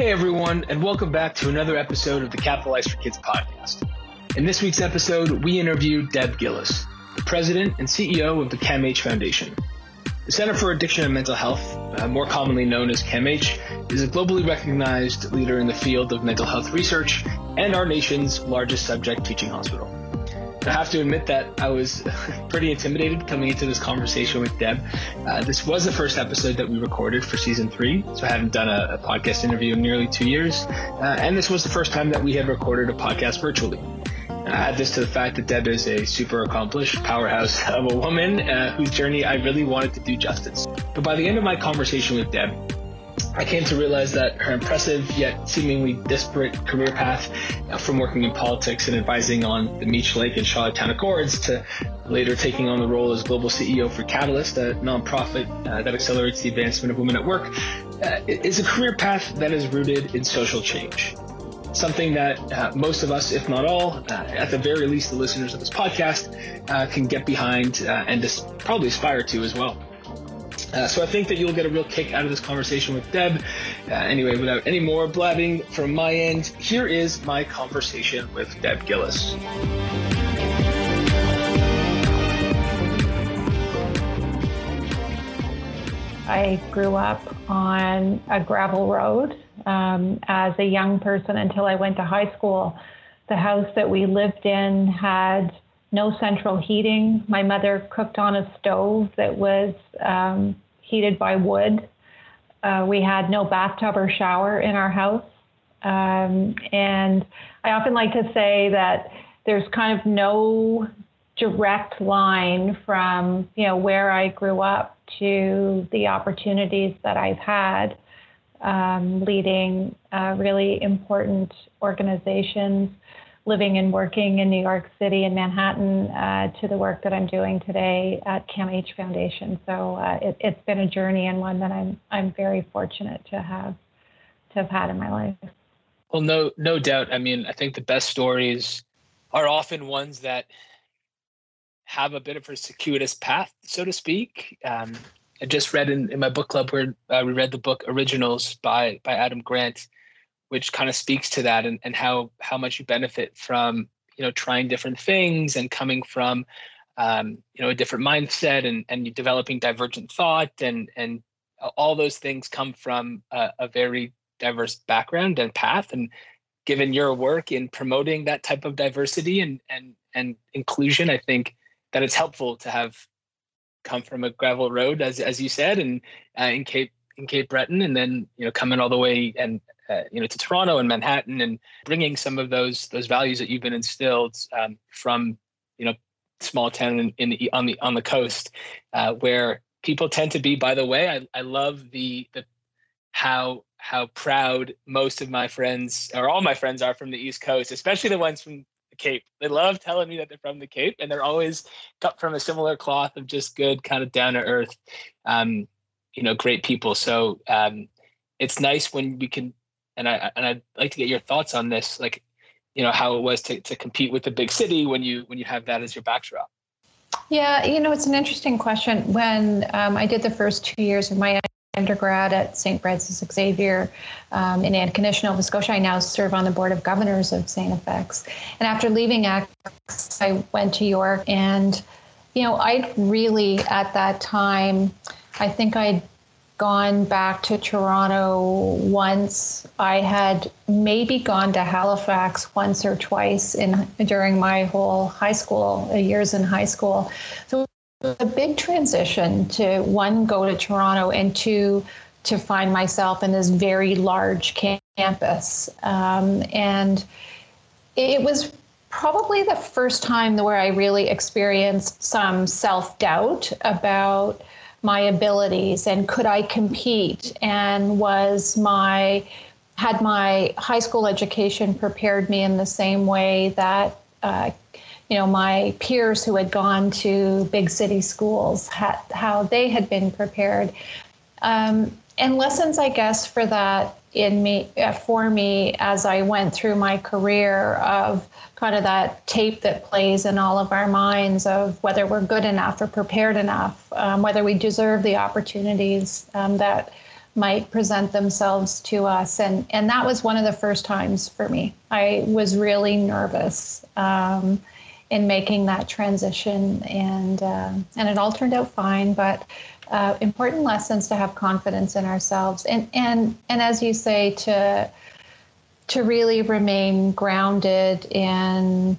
Hey everyone, and welcome back to another episode of the Capitalize for Kids podcast. In this week's episode, we interview Deb Gillis, the president and CEO of the CAMH Foundation. The Center for Addiction and Mental Health, uh, more commonly known as CAMH, is a globally recognized leader in the field of mental health research and our nation's largest subject teaching hospital. I have to admit that I was pretty intimidated coming into this conversation with Deb. Uh, this was the first episode that we recorded for season three, so I haven't done a, a podcast interview in nearly two years. Uh, and this was the first time that we had recorded a podcast virtually. I add this to the fact that Deb is a super accomplished powerhouse of a woman uh, whose journey I really wanted to do justice. But by the end of my conversation with Deb, I came to realize that her impressive yet seemingly disparate career path uh, from working in politics and advising on the Meech Lake and Charlottetown Accords to later taking on the role as global CEO for Catalyst, a nonprofit uh, that accelerates the advancement of women at work, uh, is a career path that is rooted in social change. Something that uh, most of us, if not all, uh, at the very least the listeners of this podcast, uh, can get behind and probably aspire to as well. Uh, so I think that you'll get a real kick out of this conversation with Deb. Uh, anyway, without any more blabbing from my end, here is my conversation with Deb Gillis. I grew up on a gravel road um, as a young person until I went to high school. The house that we lived in had no central heating. My mother cooked on a stove that was um, heated by wood. Uh, we had no bathtub or shower in our house. Um, and I often like to say that there's kind of no direct line from you know where I grew up to the opportunities that I've had um, leading uh, really important organizations living and working in New York City and Manhattan uh, to the work that I'm doing today at CAMH Foundation. So uh, it, has been a journey and one that I'm I'm very fortunate to have to have had in my life. Well, no no doubt. I mean, I think the best stories are often ones that have a bit of a circuitous path, so to speak. Um, I just read in, in my book club where uh, we read the book Originals by by Adam Grant which kind of speaks to that and, and how how much you benefit from you know trying different things and coming from um, you know a different mindset and and developing divergent thought and and all those things come from a, a very diverse background and path. And given your work in promoting that type of diversity and and and inclusion i think that it's helpful to have come from a gravel road as as you said and uh, in cape in cape breton and then you know coming all the way and uh, you know to Toronto and Manhattan and bringing some of those those values that you've been instilled um, from you know small town in, in the, on the on the coast uh, where people tend to be by the way I, I love the the how how proud most of my friends or all my friends are from the east coast especially the ones from the cape. They love telling me that they're from the cape and they're always cut from a similar cloth of just good kind of down to earth um, you know great people. So um, it's nice when we can and I and I'd like to get your thoughts on this, like you know how it was to, to compete with the big city when you when you have that as your backdrop. Yeah, you know, it's an interesting question. When um, I did the first two years of my undergrad at St. Francis Xavier um, in Antigonish, Nova Scotia, I now serve on the board of governors of St. FX. And after leaving X, I went to York, and you know, I'd really at that time, I think I'd gone back to Toronto once. I had maybe gone to Halifax once or twice in during my whole high school uh, years in high school. So a big transition to one go to Toronto and two to find myself in this very large campus. Um, and it was probably the first time where I really experienced some self doubt about my abilities and could I compete and was my had my high school education prepared me in the same way that uh, you know my peers who had gone to big city schools had how they had been prepared. Um, and lessons i guess for that in me uh, for me as I went through my career of kind of that tape that plays in all of our minds of whether we're good enough or prepared enough, um, whether we deserve the opportunities um, that might present themselves to us. And, and that was one of the first times for me. I was really nervous um, in making that transition, and, uh, and it all turned out fine. But uh, important lessons to have confidence in ourselves. And, and, and as you say, to, to really remain grounded in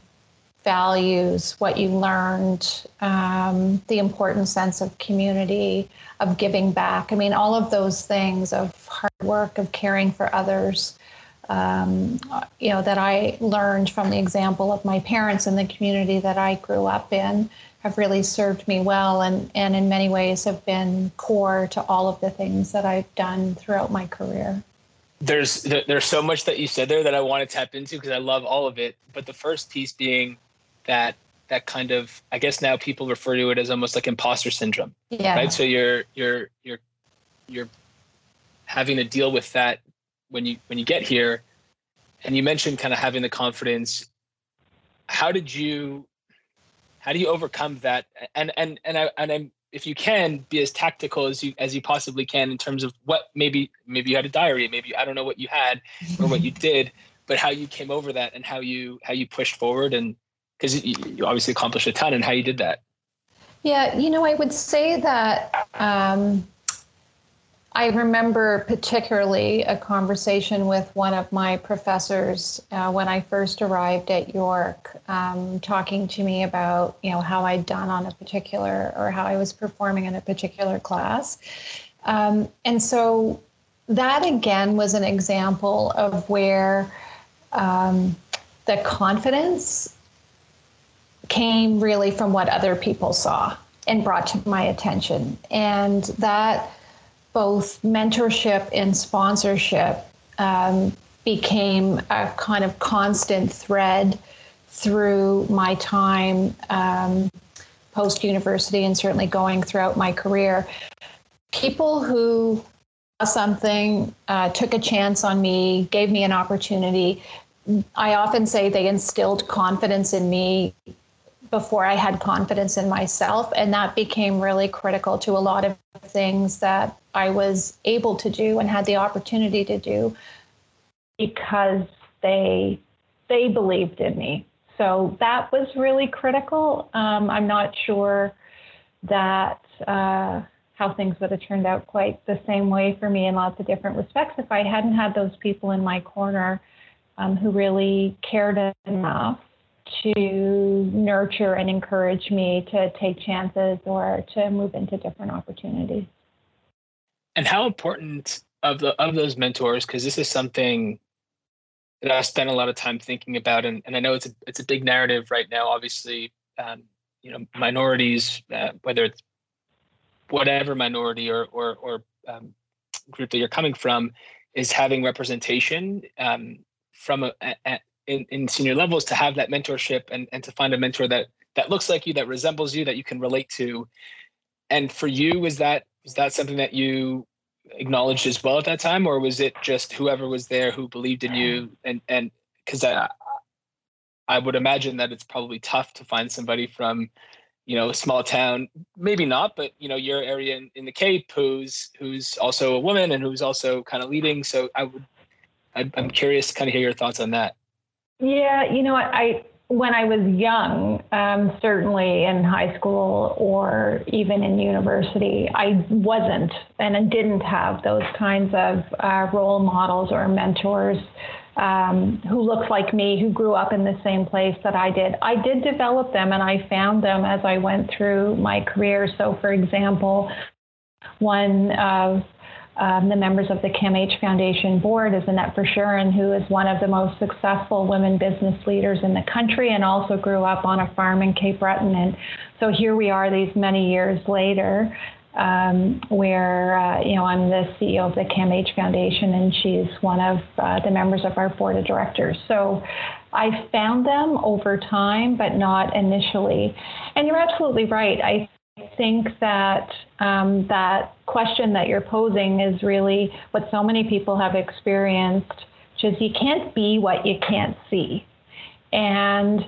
values, what you learned, um, the important sense of community, of giving back. I mean, all of those things of hard work, of caring for others, um, you know, that I learned from the example of my parents and the community that I grew up in have really served me well and, and in many ways have been core to all of the things that I've done throughout my career there's there's so much that you said there that I want to tap into because I love all of it. But the first piece being that that kind of I guess now people refer to it as almost like imposter syndrome. Yeah. Right. So you're you're you're you're having to deal with that when you when you get here. And you mentioned kind of having the confidence. How did you how do you overcome that? And and and I and I'm if you can be as tactical as you as you possibly can in terms of what maybe maybe you had a diary, maybe I don't know what you had or what you did, but how you came over that and how you how you pushed forward and because you, you, obviously accomplished a ton and how you did that. Yeah, you know, I would say that um, I remember particularly a conversation with one of my professors uh, when I first arrived at York, um, talking to me about you know how I'd done on a particular or how I was performing in a particular class, um, and so that again was an example of where um, the confidence came really from what other people saw and brought to my attention, and that both mentorship and sponsorship um, became a kind of constant thread through my time um, post university and certainly going throughout my career. People who something, uh, took a chance on me, gave me an opportunity. I often say they instilled confidence in me before I had confidence in myself. And that became really critical to a lot of things that I was able to do and had the opportunity to do because they they believed in me. So that was really critical. Um, I'm not sure that uh, how things would have turned out quite the same way for me in lots of different respects if I hadn't had those people in my corner um, who really cared enough to nurture and encourage me to take chances or to move into different opportunities. And how important of the of those mentors, because this is something that I spent a lot of time thinking about, and, and I know it's a it's a big narrative right now. Obviously, um, you know, minorities, uh, whether it's whatever minority or or, or um, group that you're coming from, is having representation um, from a, a, in, in senior levels to have that mentorship and, and to find a mentor that that looks like you, that resembles you, that you can relate to. And for you, was that was that something that you acknowledged as well at that time, or was it just whoever was there who believed in you? And and because I I would imagine that it's probably tough to find somebody from you know a small town maybe not but you know your area in, in the cape who's who's also a woman and who's also kind of leading so i would i'm curious to kind of hear your thoughts on that yeah, you know? I when I was young, um, certainly in high school or even in university, I wasn't and I didn't have those kinds of uh, role models or mentors um, who looked like me, who grew up in the same place that I did. I did develop them and I found them as I went through my career. So, for example, one of um, the members of the CAMH Foundation board is Annette Verschuren, who is one of the most successful women business leaders in the country and also grew up on a farm in Cape Breton. And so here we are these many years later, um, where, uh, you know, I'm the CEO of the CAMH Foundation and she's one of uh, the members of our board of directors. So I found them over time, but not initially. And you're absolutely right. I think that um, that question that you're posing is really what so many people have experienced, which is you can't be what you can't see. And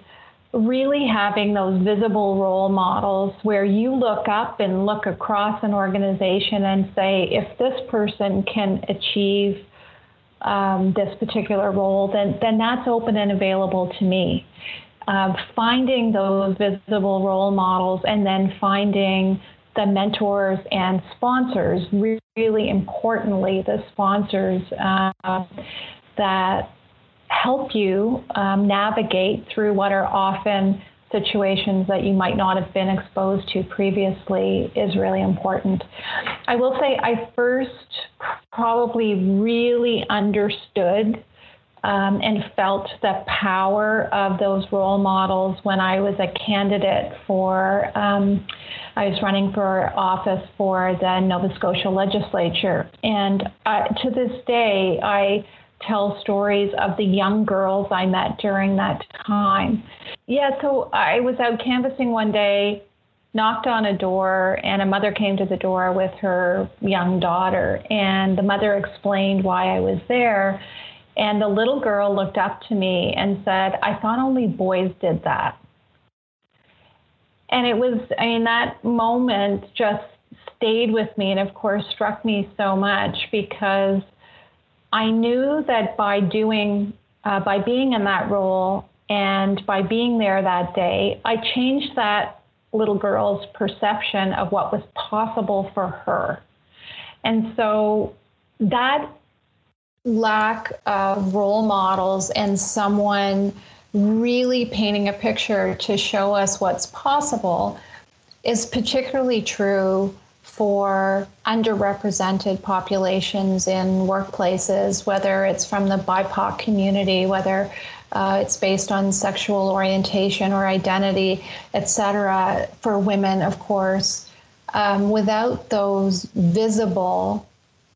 really having those visible role models where you look up and look across an organization and say, if this person can achieve um, this particular role, then, then that's open and available to me. Uh, finding those visible role models and then finding the mentors and sponsors, really importantly, the sponsors uh, that help you um, navigate through what are often situations that you might not have been exposed to previously is really important. I will say I first probably really understood um, and felt the power of those role models when I was a candidate for, um, I was running for office for the Nova Scotia legislature. And uh, to this day, I tell stories of the young girls I met during that time. Yeah, so I was out canvassing one day, knocked on a door, and a mother came to the door with her young daughter. And the mother explained why I was there. And the little girl looked up to me and said, I thought only boys did that. And it was, I mean, that moment just stayed with me and, of course, struck me so much because I knew that by doing, uh, by being in that role and by being there that day, I changed that little girl's perception of what was possible for her. And so that lack of role models and someone really painting a picture to show us what's possible is particularly true for underrepresented populations in workplaces, whether it's from the BIPOC community, whether uh, it's based on sexual orientation or identity, et cetera, for women, of course. Um, without those visible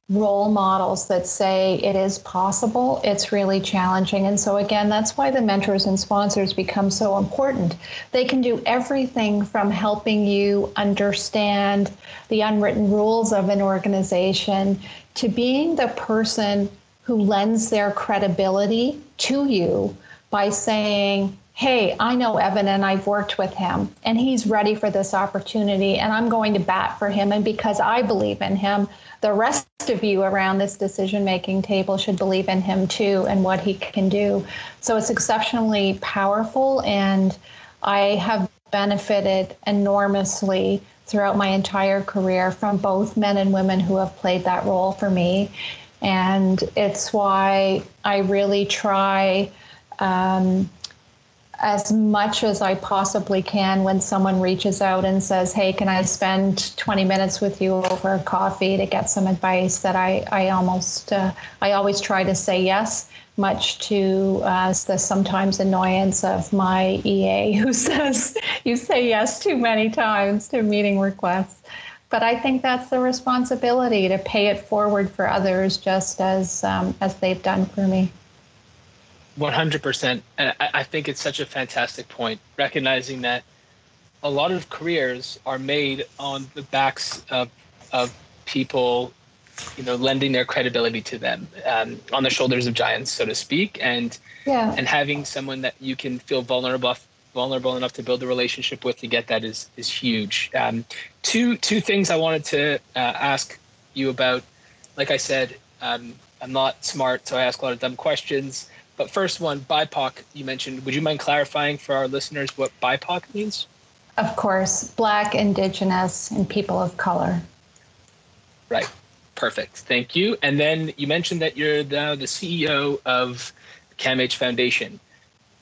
role models that say it is possible, it's really challenging. And so, again, that's why the mentors and sponsors become so important. They can do everything from helping you understand the unwritten rules of an organization to being the person who lends their credibility to you by saying, Hey, I know Evan and I've worked with him and he's ready for this opportunity and I'm going to bat for him. And because I believe in him, the rest of you around this decision making table should believe in him too and what he can do. So it's exceptionally powerful, and I have benefited enormously throughout my entire career from both men and women who have played that role for me. And it's why I really try um, as much as I possibly can when someone reaches out and says, Hey, can I spend 20 minutes with you over coffee to get some advice? That I, I almost, uh, I always try to say yes, much to uh, the sometimes annoyance of my EA who says, You say yes too many times to meeting requests. But I think that's the responsibility to pay it forward for others just as, um, as they've done for me. 100%. And I, I think it's such a fantastic point, recognizing that a lot of careers are made on the backs of, of people, you know, lending their credibility to them um, on the shoulders of giants, so to speak. And, yeah. and having someone that you can feel vulnerable vulnerable enough to build a relationship with to get that is is huge. Um, two two things I wanted to uh, ask you about. Like I said, um, I'm not smart, so I ask a lot of dumb questions. But first one, BIPOC, you mentioned. Would you mind clarifying for our listeners what BIPOC means? Of course, Black, Indigenous, and people of color. Right. Perfect. Thank you. And then you mentioned that you're now the CEO of CAMH Foundation.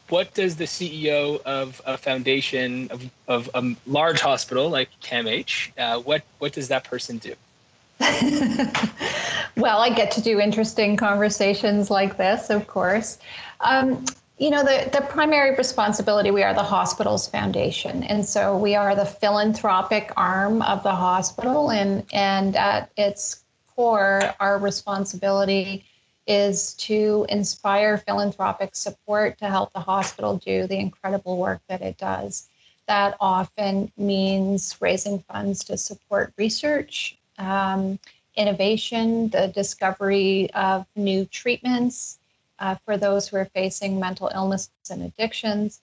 What does the CEO of a foundation of, of a large hospital like CAMH, uh, what, what does that person do? well, I get to do interesting conversations like this, of course. Um, you know, the, the primary responsibility, we are the hospital's foundation. And so we are the philanthropic arm of the hospital. And, and at its core, our responsibility is to inspire philanthropic support to help the hospital do the incredible work that it does. That often means raising funds to support research um, innovation, the discovery of new treatments uh, for those who are facing mental illness and addictions.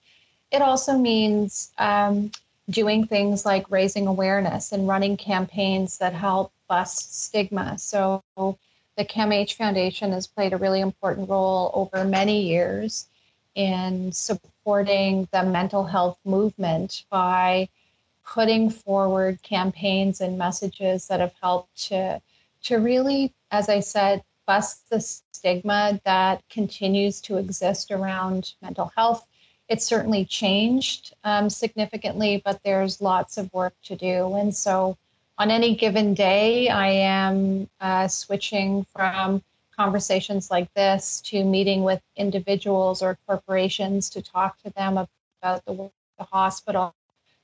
it also means um, doing things like raising awareness and running campaigns that help bust stigma. So the CAMH Foundation has played a really important role over many years in supporting the mental health movement by putting forward campaigns and messages that have helped to to really, as I said, bust the stigma that continues to exist around mental health. It's certainly changed um, significantly, but there's lots of work to do. And so, on any given day, I am uh, switching from conversations like this to meeting with individuals or corporations to talk to them about the the hospital,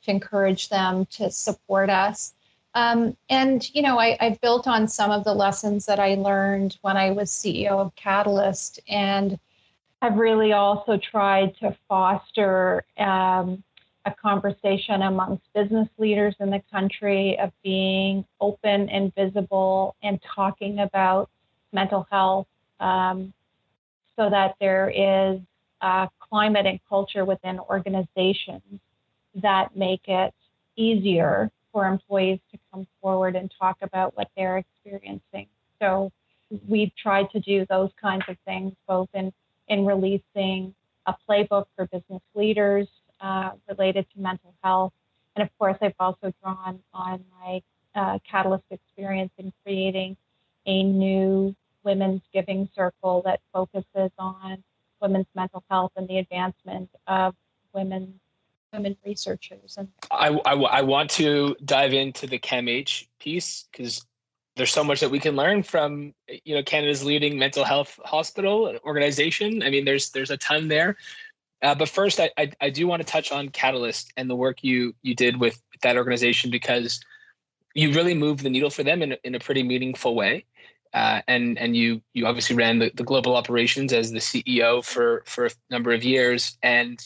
to encourage them to support us. Um, and, you know, I, I built on some of the lessons that I learned when I was CEO of Catalyst. And I've really also tried to foster um, a conversation amongst business leaders in the country of being open and visible and talking about mental health um, so that there is a climate and culture within organizations that make it easier for employees to come forward and talk about what they're experiencing. So we've tried to do those kinds of things both in, in releasing a playbook for business leaders uh, related to mental health. And of course, I've also drawn on my uh, Catalyst experience in creating a new women's giving circle that focuses on women's mental health and the advancement of women women researchers. And I, I, I want to dive into the CAMH piece because there's so much that we can learn from you know Canada's leading mental health hospital organization. I mean, there's there's a ton there. Uh, but first, I, I, I do want to touch on Catalyst and the work you you did with that organization because you really moved the needle for them in in a pretty meaningful way. Uh, and and you you obviously ran the, the global operations as the CEO for for a number of years. And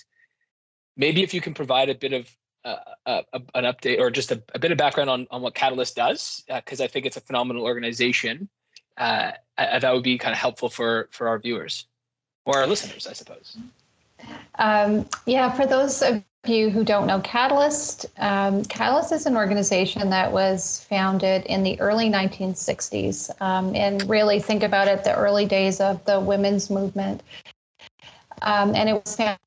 maybe if you can provide a bit of uh, uh, an update or just a, a, bit of background on, on what Catalyst does, because uh, I think it's a phenomenal organization. Uh, that would be kind of helpful for for our viewers or our listeners, I suppose. Um, yeah, for those of you who don't know Catalyst, um, Catalyst is an organization that was founded in the early 1960s. Um, and really think about it, the early days of the women's movement. Um, and it was a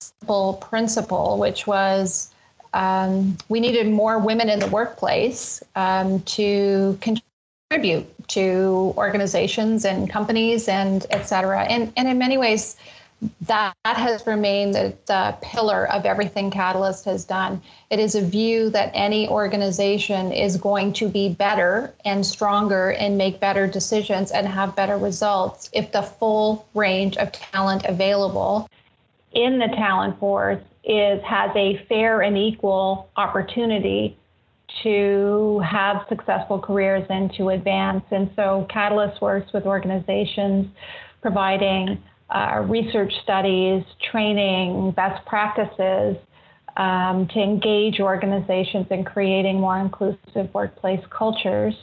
simple principle, which was um, we needed more women in the workplace um, to contribute to organizations and companies and et cetera. And, and in many ways, that has remained the, the, pillar of everything Catalyst has done. It is a view that any organization is going to be better and stronger and make better decisions and have better results if the full range of talent available in the talent force is has a fair and equal opportunity to have successful careers and to advance. And so Catalyst works with organizations providing uh, research studies, training, best practices um, to engage organizations in creating more inclusive workplace cultures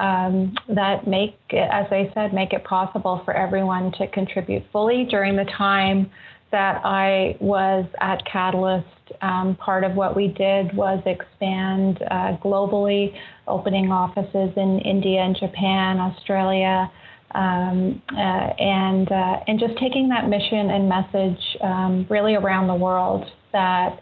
um, that make, as I said, make it possible for everyone to contribute fully. During the time that I was at Catalyst, um, part of what we did was expand uh, globally, opening offices in India and Japan, Australia um, uh, and uh, and just taking that mission and message um, really around the world that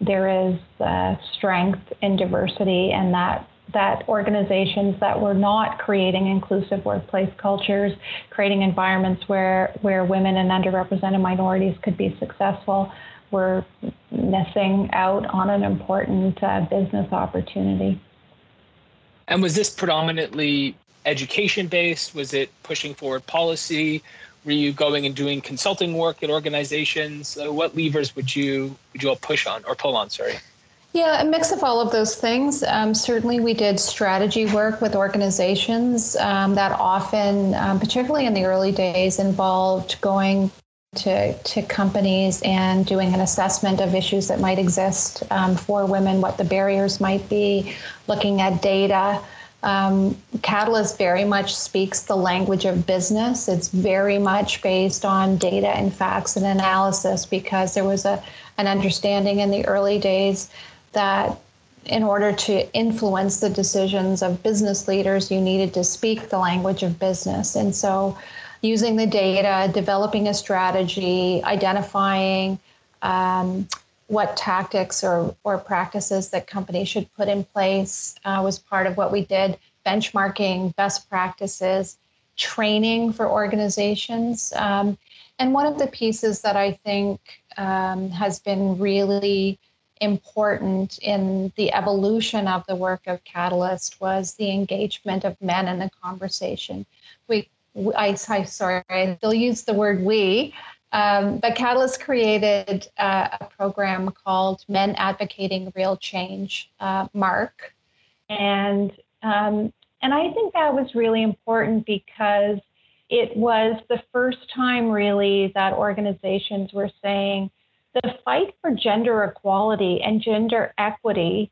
there is uh, strength in diversity and that that organizations that were not creating inclusive workplace cultures, creating environments where where women and underrepresented minorities could be successful, were missing out on an important uh, business opportunity. And was this predominantly education based? Was it pushing forward policy? Were you going and doing consulting work at organizations? Uh, what levers would you would you all push on or pull on? Sorry. Yeah, a mix of all of those things. Um, certainly, we did strategy work with organizations um, that often, um, particularly in the early days, involved going to, to companies and doing an assessment of issues that might exist um, for women, what the barriers might be, looking at data Um, Catalyst very much speaks the language of business. It's very much based on data and facts and analysis because there was a, an understanding in the early days that in order to influence the decisions of business leaders, you needed to speak the language of business. And so, using the data, developing a strategy, identifying um, what tactics or, or practices that companies should put in place uh, was part of what we did benchmarking best practices training for organizations um, and one of the pieces that i think um, has been really important in the evolution of the work of catalyst was the engagement of men in the conversation. We I, I sorry still use the word we um, but Catalyst created uh, a program called Men Advocating Real Change, uh, MARC, and um, and I think that was really important because it was the first time really that organizations were saying the fight for gender equality and gender equity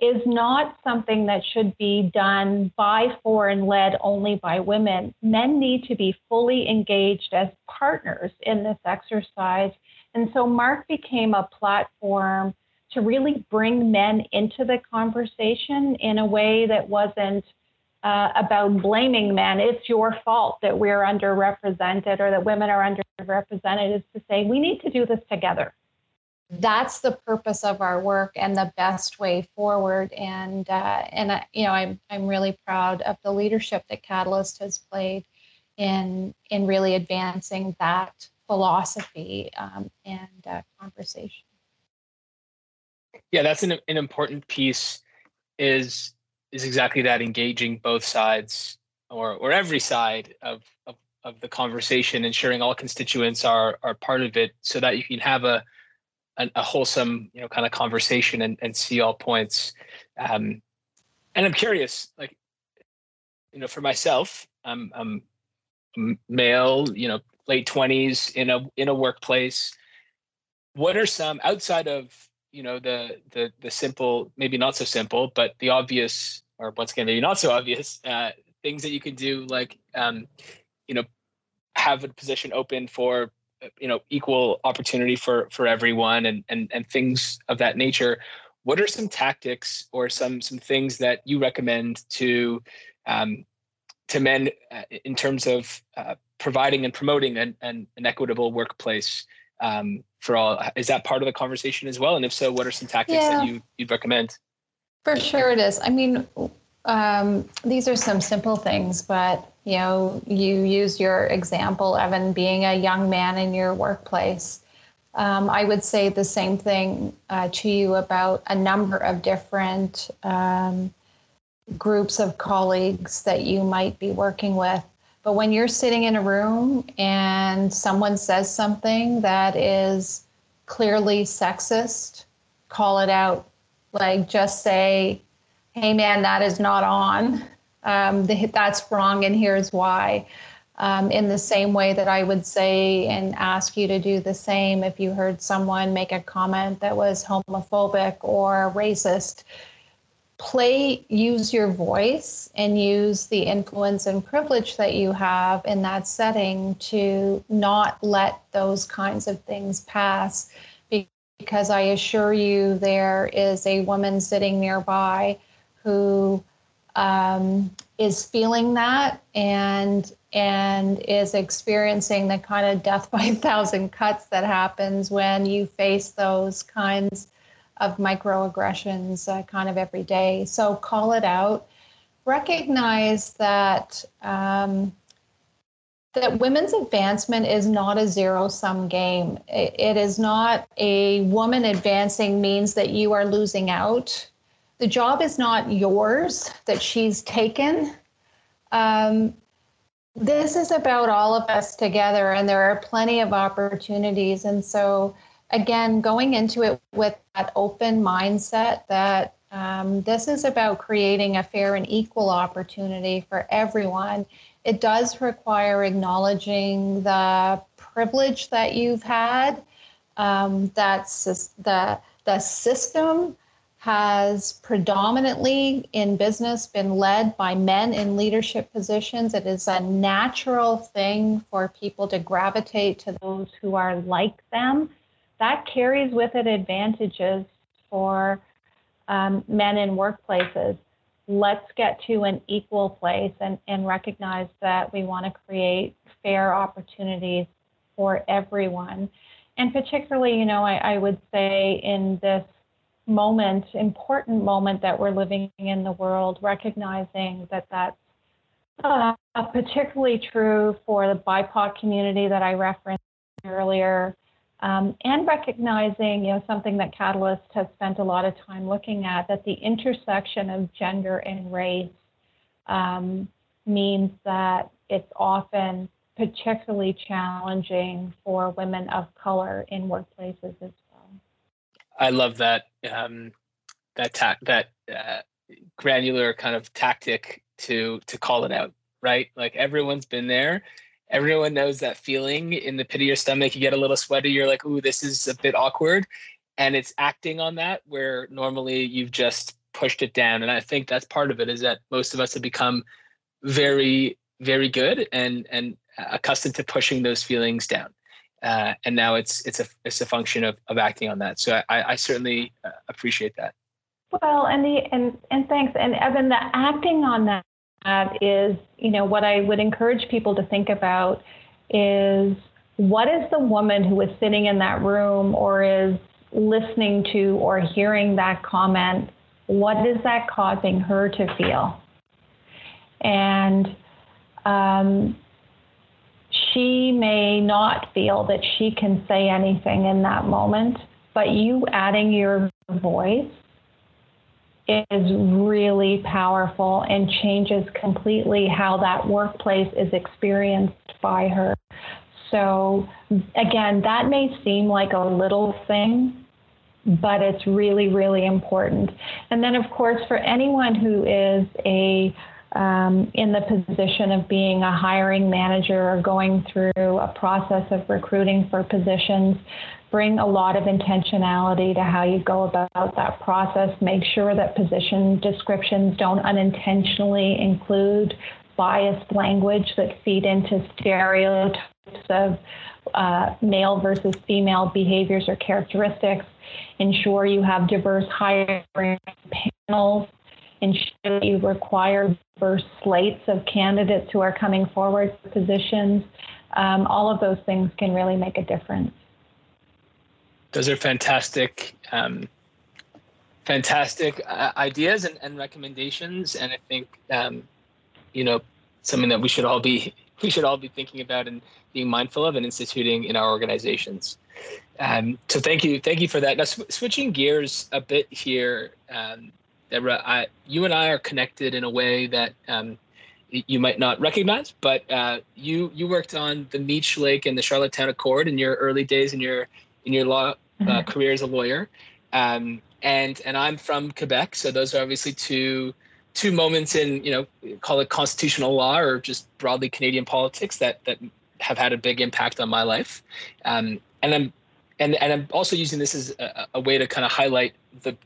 is not something that should be done by, for, and led only by women. Men need to be fully engaged as partners in this exercise. And so MARC became a platform to really bring men into the conversation in a way that wasn't uh, about blaming men. It's your fault that we're underrepresented or that women are underrepresented, is to say we need to do this together that's the purpose of our work and the best way forward. And uh, and I, you know, I'm I'm really proud of the leadership that Catalyst has played in in really advancing that philosophy um, and uh, conversation. Yeah, that's an an important piece. Is is exactly that engaging both sides or or every side of of, of the conversation, ensuring all constituents are are part of it, so that you can have a a, a wholesome, you know, kind of conversation and, and see all points. Um, and I'm curious, like, you know, for myself, I'm, I'm male, you know, late twenties in a in a workplace. What are some outside of you know the the the simple, maybe not so simple, but the obvious, or once again maybe not so obvious uh, things that you can do, like um, you know, have a position open for you know equal opportunity for for everyone and and and things of that nature. What are some tactics or some some things that you recommend to um, to men uh, in terms of uh, providing and promoting an, an, an equitable workplace um, for all? Is that part of the conversation as well? And if so what are some tactics yeah. that you you'd recommend? For sure it is. I mean um, these are some simple things but you know, you use your example, Evan, being a young man in your workplace. Um, I would say the same thing uh, to you about a number of different um, groups of colleagues that you might be working with. But when you're sitting in a room and someone says something that is clearly sexist, call it out. Like just say, hey man, that is not on um, the, that's wrong and here's why. Um, in the same way that I would say and ask you to do the same if you heard someone make a comment that was homophobic or racist. Play, use your voice and use the influence and privilege that you have in that setting to not let those kinds of things pass. Because I assure you, there is a woman sitting nearby who um, is feeling that and and is experiencing the kind of death by a thousand cuts that happens when you face those kinds of microaggressions uh, kind of every day. So call it out. Recognize that um, that women's advancement is not a zero sum game. It, it is not a woman advancing means that you are losing out the job is not yours that she's taken. Um, this is about all of us together, and there are plenty of opportunities. And so, again, going into it with that open mindset that um, this is about creating a fair and equal opportunity for everyone. It does require acknowledging the privilege that you've had, um, that's the the system has predominantly in business been led by men in leadership positions. It is a natural thing for people to gravitate to those who are like them. That carries with it advantages for um, men in workplaces. Let's get to an equal place and, and recognize that we want to create fair opportunities for everyone. And particularly, you know, I, I would say in this moment, important moment that we're living in the world, recognizing that that's uh, particularly true for the BIPOC community that I referenced earlier, um, and recognizing, you know, something that Catalyst has spent a lot of time looking at, that the intersection of gender and race um, means that it's often particularly challenging for women of color in workplaces as I love that um, that that uh, granular kind of tactic to to call it out, right? Like everyone's been there. Everyone knows that feeling in the pit of your stomach. You get a little sweaty. You're like, "Ooh, this is a bit awkward," and it's acting on that where normally you've just pushed it down. And I think that's part of it is that most of us have become very, very good and and accustomed to pushing those feelings down uh, and now it's it's a it's a function of, of acting on that. So I, I certainly uh, appreciate that. Well, and the and and thanks, and Evan, the acting on that is you know what I would encourage people to think about is what is the woman who is sitting in that room or is listening to or hearing that comment what is that causing her to feel and um, she may not feel that she can say anything in that moment, but you adding your voice is really powerful and changes completely how that workplace is experienced by her. So, again, that may seem like a little thing, but it's really, really important. And then, of course, for anyone who is a um, in the position of being a hiring manager or going through a process of recruiting for positions, bring a lot of intentionality to how you go about that process. Make sure that position descriptions don't unintentionally include biased language that feed into stereotypes of uh, male versus female behaviors or characteristics. Ensure you have diverse hiring panels ensure that you require diverse slates of candidates who are coming forward for positions. Um, all of those things can really make a difference. Those are fantastic, um, fantastic uh, ideas and, and, recommendations, and I think um, you know something that we should all be we should all be thinking about and being mindful of and instituting in our organizations. Um, so thank you, thank you for that. Now sw- switching gears a bit here, um, Deborah, I, you and I are connected in a way that um, you might not recognize, but uh, you you worked on the Meech Lake and the Charlottetown Accord in your early days in your in your law uh, mm-hmm. career as a lawyer, um, and and I'm from Quebec, so those are obviously two two moments in you know call it constitutional law or just broadly Canadian politics that that have had a big impact on my life, um, and I'm and and I'm also using this as a, a way to kind of highlight the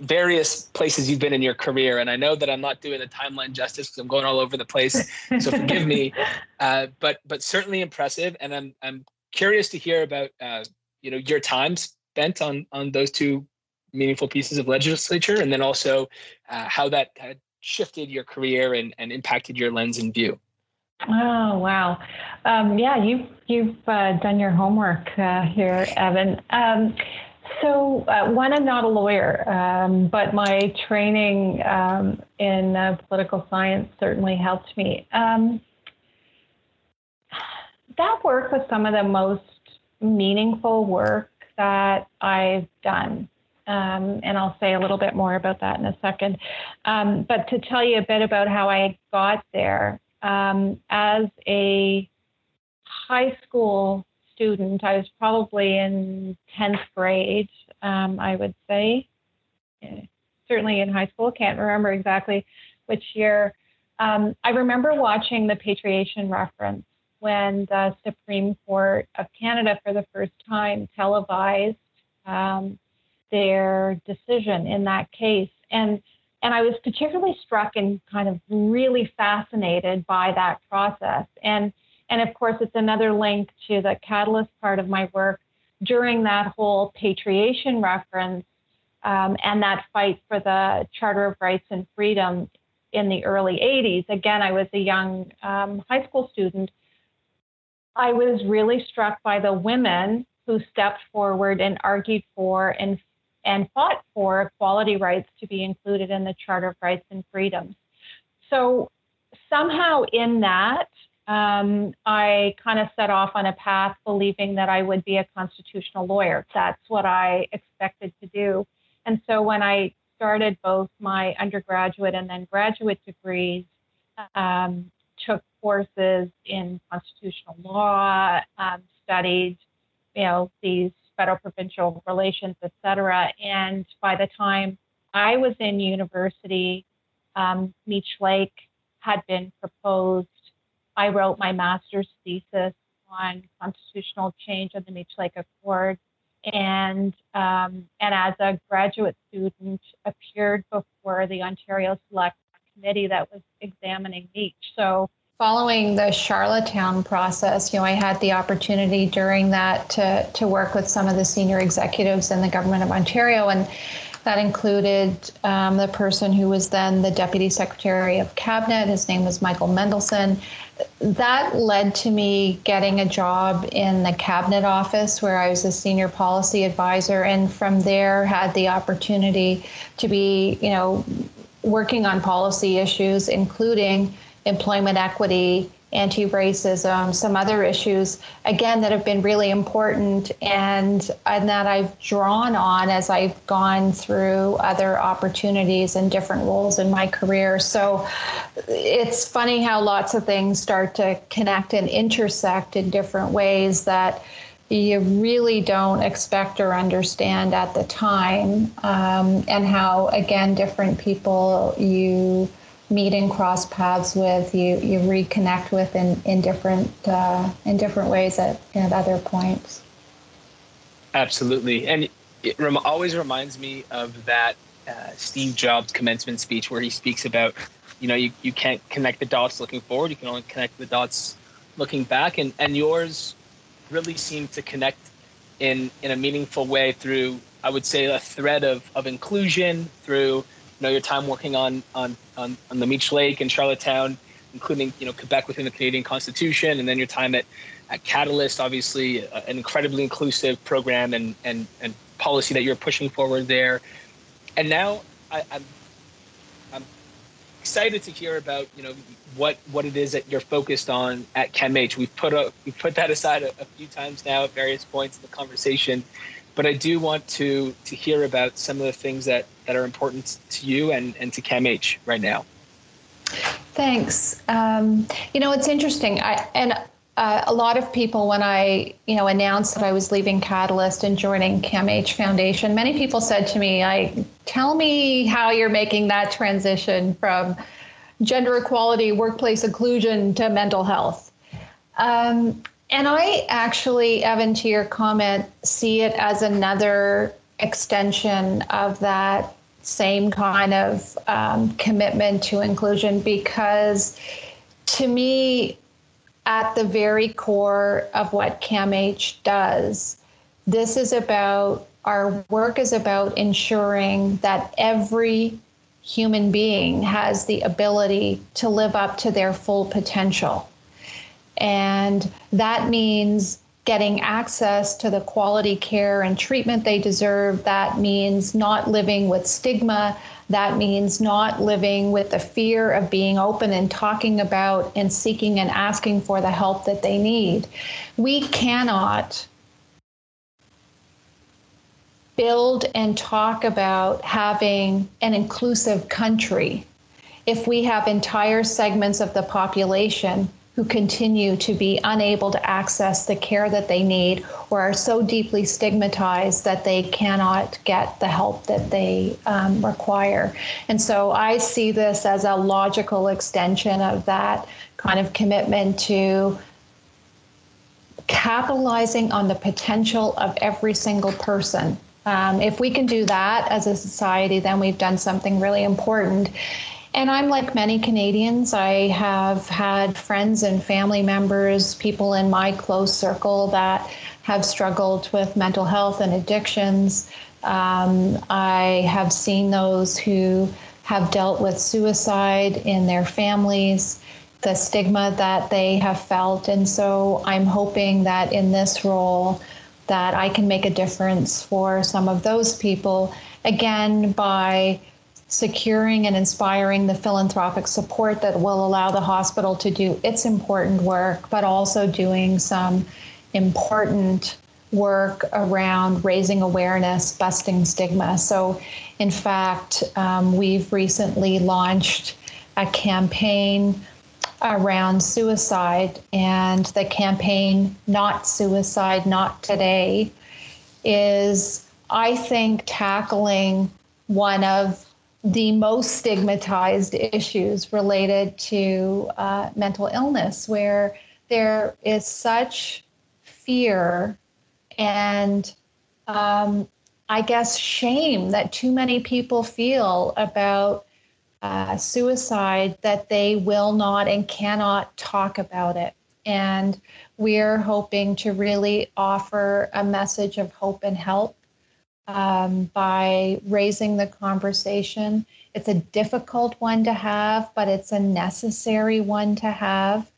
various places you've been in your career and i know that i'm not doing the timeline justice because i'm going all over the place so forgive me. Uh, but but certainly impressive and i'm i'm curious to hear about uh, you know your time spent on on those two meaningful pieces of legislature and then also uh, how that had shifted your career and, and impacted your lens and view. Oh wow, um, yeah, you've you've uh, done your homework uh, here, Evan. Um, so, uh, one, I'm not a lawyer, um, but my training um, in uh, political science certainly helped me. Um, that work was some of the most meaningful work that I've done. Um, and I'll say a little bit more about that in a second. Um, but to tell you a bit about how I got there, um, as a high school student. I was probably in 10th grade, um, I would say. Certainly in high school, can't remember exactly which year. Um, I remember watching the Patriation reference when the Supreme Court of Canada, for the first time, televised um, their decision in that case. And and I was particularly struck and kind of really fascinated by that process. And and of course, it's another link to the catalyst part of my work during that whole patriation reference um, and that fight for the Charter of Rights and Freedom in the early 80s. Again, I was a young um, high school student. I was really struck by the women who stepped forward and argued for and and fought for equality rights to be included in the Charter of Rights and Freedoms. So somehow in that, um, I kind of set off on a path believing that I would be a constitutional lawyer. That's what I expected to do. And so when I started both my undergraduate and then graduate degrees, um, took courses in constitutional law, um, studied, you know, these federal provincial relations, et cetera. And by the time I was in university, um, Meech Lake had been proposed. I wrote my master's thesis on constitutional change of the Meech Lake Accord and um, and as a graduate student appeared before the Ontario Select Committee that was examining Meech. So following the Charlottetown process, you know, I had the opportunity during that to to work with some of the senior executives in the government of Ontario and. That included um, the person who was then the Deputy Secretary of Cabinet. His name was Michael Mendelson that led to me getting a job in the cabinet office where I was a senior policy advisor and from there had the opportunity to be, you know, working on policy issues including employment equity anti racism, some other issues, again, that have been really important and, and that I've drawn on as I've gone through other opportunities and different roles in my career. So it's funny how lots of things start to connect and intersect in different ways that you really don't expect or understand at the time, um, and how, again, different people you meet and cross paths with, you you reconnect with in in different uh, in different ways at at other points. Absolutely, and it rem- always reminds me of that uh, Steve Jobs commencement speech where he speaks about, you know, you, you can't connect the dots looking forward, you can only connect the dots looking back, and and yours really seemed to connect in in a meaningful way through I would say a thread of of inclusion through know your time working on on on, on the Meech Lake and Charlottetown, including you know Quebec within the Canadian Constitution, and then your time at at Catalyst, obviously uh, an incredibly inclusive program and and and policy that you're pushing forward there. And now I, I'm I'm excited to hear about you know what what it is that you're focused on at CAMH. We've put a we've put that aside a, a few times now at various points in the conversation but I do want to to hear about some of the things that that are important to you and and to CAMH right now. Thanks. Um, you know, it's interesting. I and uh, a lot of people, when I you know announced that I was leaving Catalyst and joining CAMH Foundation, many people said to me, "I tell me how you're making that transition from." gender equality, workplace inclusion to mental health. Um, and I actually, Evan, to your comment, see it as another extension of that same kind of um, commitment to inclusion because to me, at the very core of what CAMH does, this is about our work is about ensuring that every human being has the ability to live up to their full potential. And that means getting access to the quality care and treatment they deserve. That means not living with stigma. That means not living with the fear of being open and talking about and seeking and asking for the help that they need. We cannot build and talk about having an inclusive country if we have entire segments of the population who continue to be unable to access the care that they need or are so deeply stigmatized that they cannot get the help that they um, require. And so I see this as a logical extension of that kind of commitment to capitalizing on the potential of every single person Um, if we can do that as a society, then we've done something really important. And I'm like many Canadians. I have had friends and family members, people in my close circle that have struggled with mental health and addictions. Um, I have seen those who have dealt with suicide in their families, the stigma that they have felt. And so I'm hoping that in this role, that I can make a difference for some of those people, again, by securing and inspiring the philanthropic support that will allow the hospital to do its important work, but also doing some important work around raising awareness, busting stigma. So, in fact, um, we've recently launched a campaign around suicide, and the campaign Not Suicide, Not Today is, I think, tackling one of the most stigmatized issues related to uh, mental illness, where there is such fear and um, I guess shame that too many people feel about uh, suicide that they will not and cannot talk about it. And we're hoping to really offer a message of hope and help um, by raising the conversation. It's a difficult one to have, but it's a necessary one to have,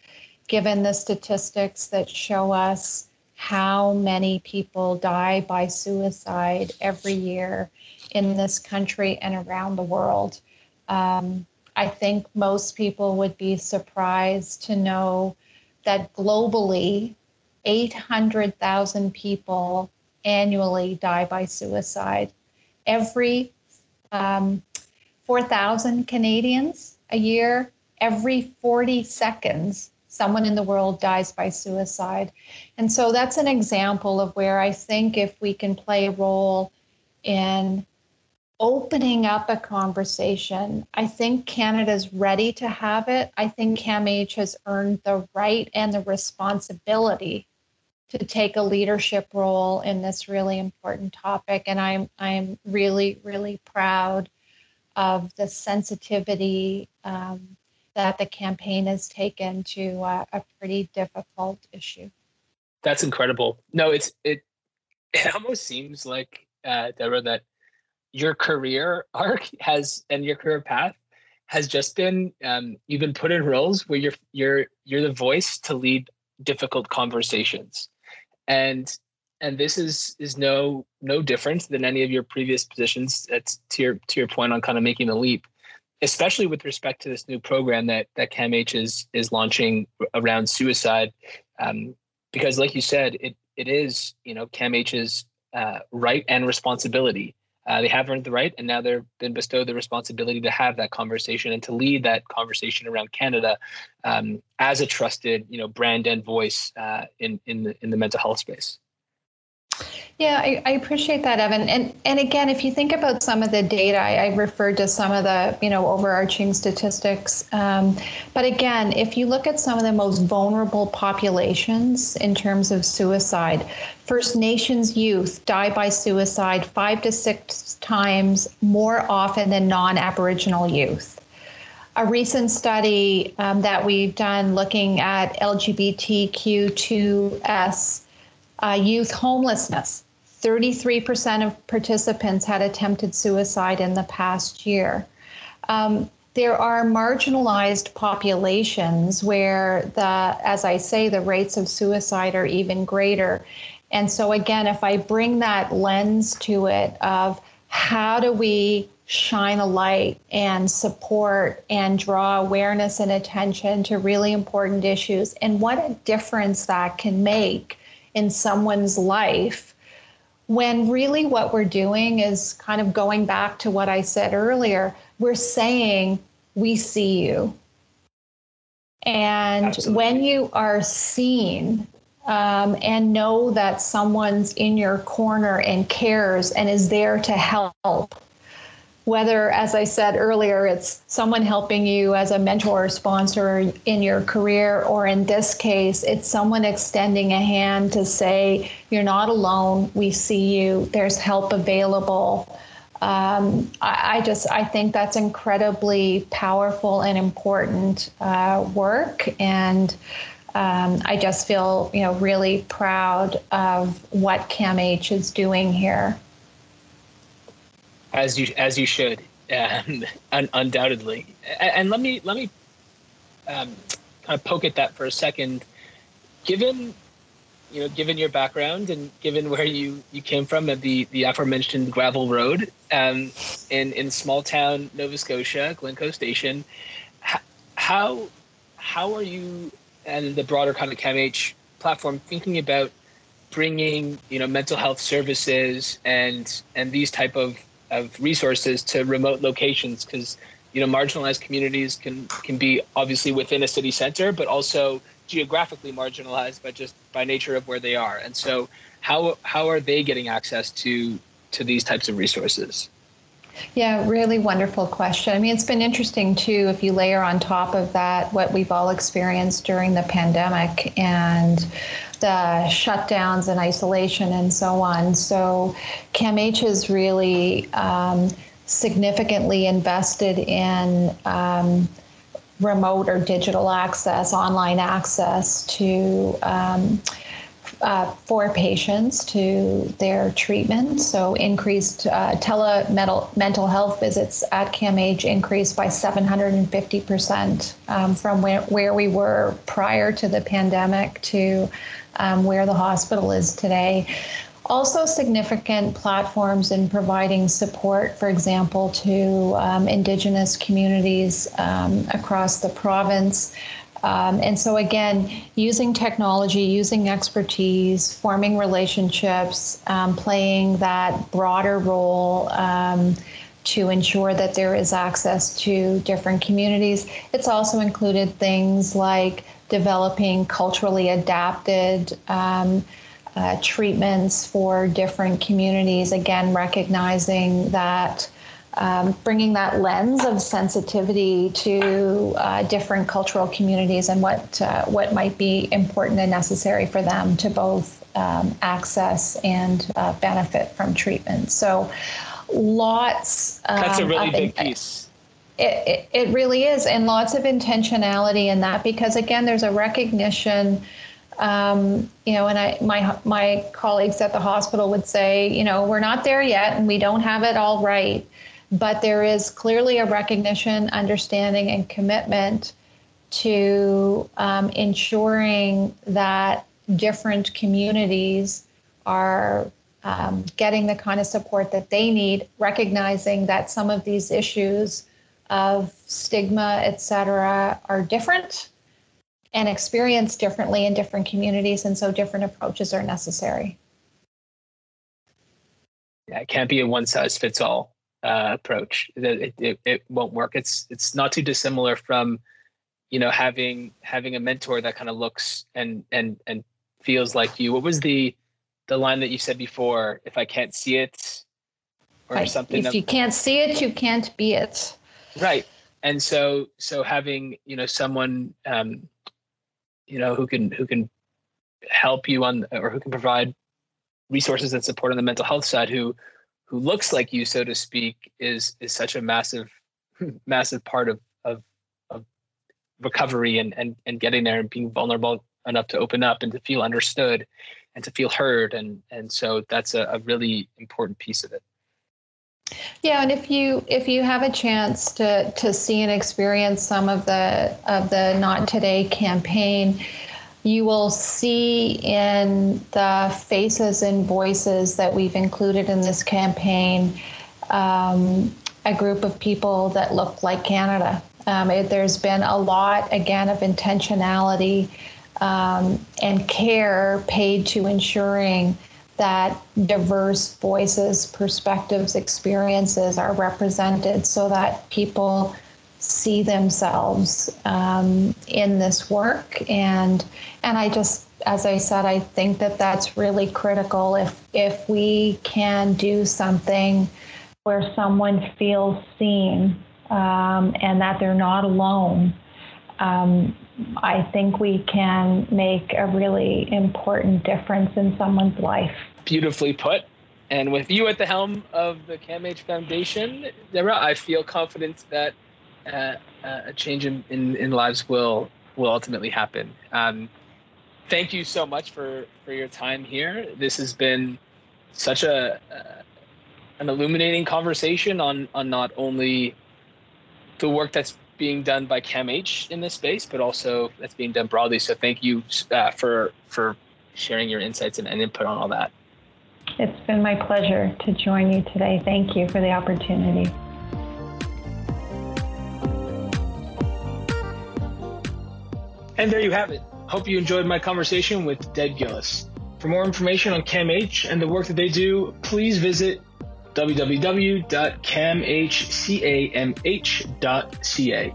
given the statistics that show us how many people die by suicide every year in this country and around the world. Um, I think most people would be surprised to know that globally, 800,000 people annually die by suicide. Every um, 4,000 Canadians a year, every 40 seconds, someone in the world dies by suicide. And so that's an example of where I think if we can play a role in opening up a conversation, I think Canada's ready to have it. I think CAMH has earned the right and the responsibility to take a leadership role in this really important topic. And I'm I'm really really proud of the sensitivity um, that the campaign has taken to uh, a pretty difficult issue. That's incredible. No, it's it. It almost seems like uh, Deborah that your career arc has and your career path has just been um, you've been put in roles where you're you're you're the voice to lead difficult conversations and and this is is no no different than any of your previous positions. That's to your to your point on kind of making the leap especially with respect to this new program that that CAMH is is launching around suicide. Um, because like you said it it is you know CAMH's uh, right and responsibility uh, they have earned the right, and now they've been bestowed the responsibility to have that conversation and to lead that conversation around Canada um, as a trusted, you know, brand and voice uh, in in the in the mental health space. Yeah, I, I, appreciate that, Evan. And and again, if you think about some of the data, I, I referred to some of the you know overarching statistics. Um, but again, if you look at some of the most vulnerable populations in terms of suicide, First Nations youth die by suicide five to six times more often than non-Aboriginal youth. A recent study um, that we've done looking at LGBTQ2S uh, youth homelessness 33% of participants had attempted suicide in the past year. Um, there are marginalized populations where the, as I say, the rates of suicide are even greater. And so again, if I bring that lens to it of how do we shine a light and support and draw awareness and attention to really important issues and what a difference that can make in someone's life when really what we're doing is kind of going back to what I said earlier. We're saying, We see you. And Absolutely. when you are seen um, and know that someone's in your corner and cares and is there to help, whether, as I said earlier, it's someone helping you as a mentor or sponsor in your career, or in this case, it's someone extending a hand to say, You're not alone. We see you. There's help available. Um, I, I, just I think that's incredibly powerful and important uh, work, and um, I just feel you know really proud of what CAMH is doing here as you as you should, um, un- undoubtedly. And, and, let me let me um, kind of poke at that for a second. Given you know, given your background and given where you, you came from at the, the aforementioned gravel road um, in in small town Nova Scotia, Glencoe Station, how how are you and the broader kind of CAMH platform thinking about bringing you know mental health services and and these type of of resources to remote locations because you know marginalized communities can can be obviously within a city center but also geographically marginalized by just by nature of where they are and so how how are they getting access to to these types of resources yeah, really wonderful question. I mean, it's been interesting too if you layer on top of that what we've all experienced during the pandemic and the shutdowns and isolation and so on. So, CAMH has really um, significantly invested in um, remote or digital access, online access to. Um, uh, for patients to their treatment. So increased uh, mental health visits at CAMH increased by 750% um, from where, where we were prior to the pandemic to um, where the hospital is today. Also, significant platforms in providing support, for example, to um, Indigenous communities um, across the province. Um, and so, again, using technology, using expertise, forming relationships, um, playing that broader role um, to ensure that there is access to different communities. It's also included things like developing culturally adapted um, uh, treatments for different communities. Again, recognizing that. Um, bringing that lens of sensitivity to uh, different cultural communities and what uh, what might be important and necessary for them to both um, access and uh, benefit from treatment. So, lots. That's a um, really big piece it, it, really is, and lots of intentionality in that because again, there's a recognition. Um, you know, and I my my colleagues at the hospital would say, you know, we're not there yet, and we don't have it all right, but there is clearly a recognition, understanding, and commitment to um, ensuring that different communities are um, getting the kind of support that they need, recognizing that some of these issues of stigma, et cetera, are different and experienced differently in different communities, and so different approaches are necessary. Yeah, it can't be a one size fits all uh, approach. It, it, it won't work. It's it's not too dissimilar from, you know, having having a mentor that kind of looks and and and feels like you. What was the the line that you said before? If I can't see it, or right. something. If you can't see it, you can't be it. Right. And so so having, you know, someone um, you know, who can who can help you on or who can provide resources and support on the mental health side who who looks like you so to speak is is such a massive massive part of of, of recovery and, and and getting there and being vulnerable enough to open up and to feel understood and to feel heard and and so that's a, a really important piece of it yeah, and if you if you have a chance to to see and experience some of the of the Not Today campaign, you will see in the faces and voices that we've included in this campaign um, a group of people that look like Canada. Um, it, there's been a lot again of intentionality um, and care paid to ensuring that diverse voices, perspectives, experiences are represented so that people see themselves um, in this work. And and I just as I said I think that that's really critical. If if we can do something where someone feels seen um, and that they're not alone, um, I think we can make a really important difference in someone's life. Beautifully put. And with you at the helm of the CAMH Foundation, Deborah, I feel confident that uh, uh, a change in, in, in, lives will will ultimately happen. Um, thank you so much for, for your time here. This has been such a uh, an illuminating conversation on on not only the work that's being done by CAMH in this space, but also that's being done broadly. So thank you uh, for for sharing your insights and, and input on all that. It's been my pleasure to join you today. Thank you for the opportunity. And there you have it. Hope you enjoyed my conversation with Deb Gillis. For more information on CAMH and the work that they do, please visit www.camhcamh.ca.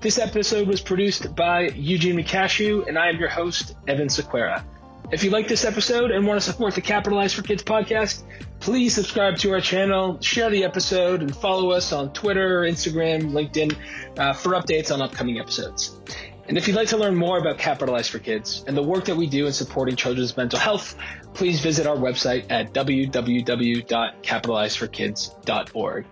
This episode was produced by Eugene McCashew, and I am your host, Evan Sequera. If you like this episode and want to support the Capitalize for Kids podcast, please subscribe to our channel, share the episode, and follow us on Twitter, Instagram, LinkedIn uh, for updates on upcoming episodes. And if you'd like to learn more about Capitalize for Kids and the work that we do in supporting children's mental health, please visit our website at www.capitalizeforkids.org.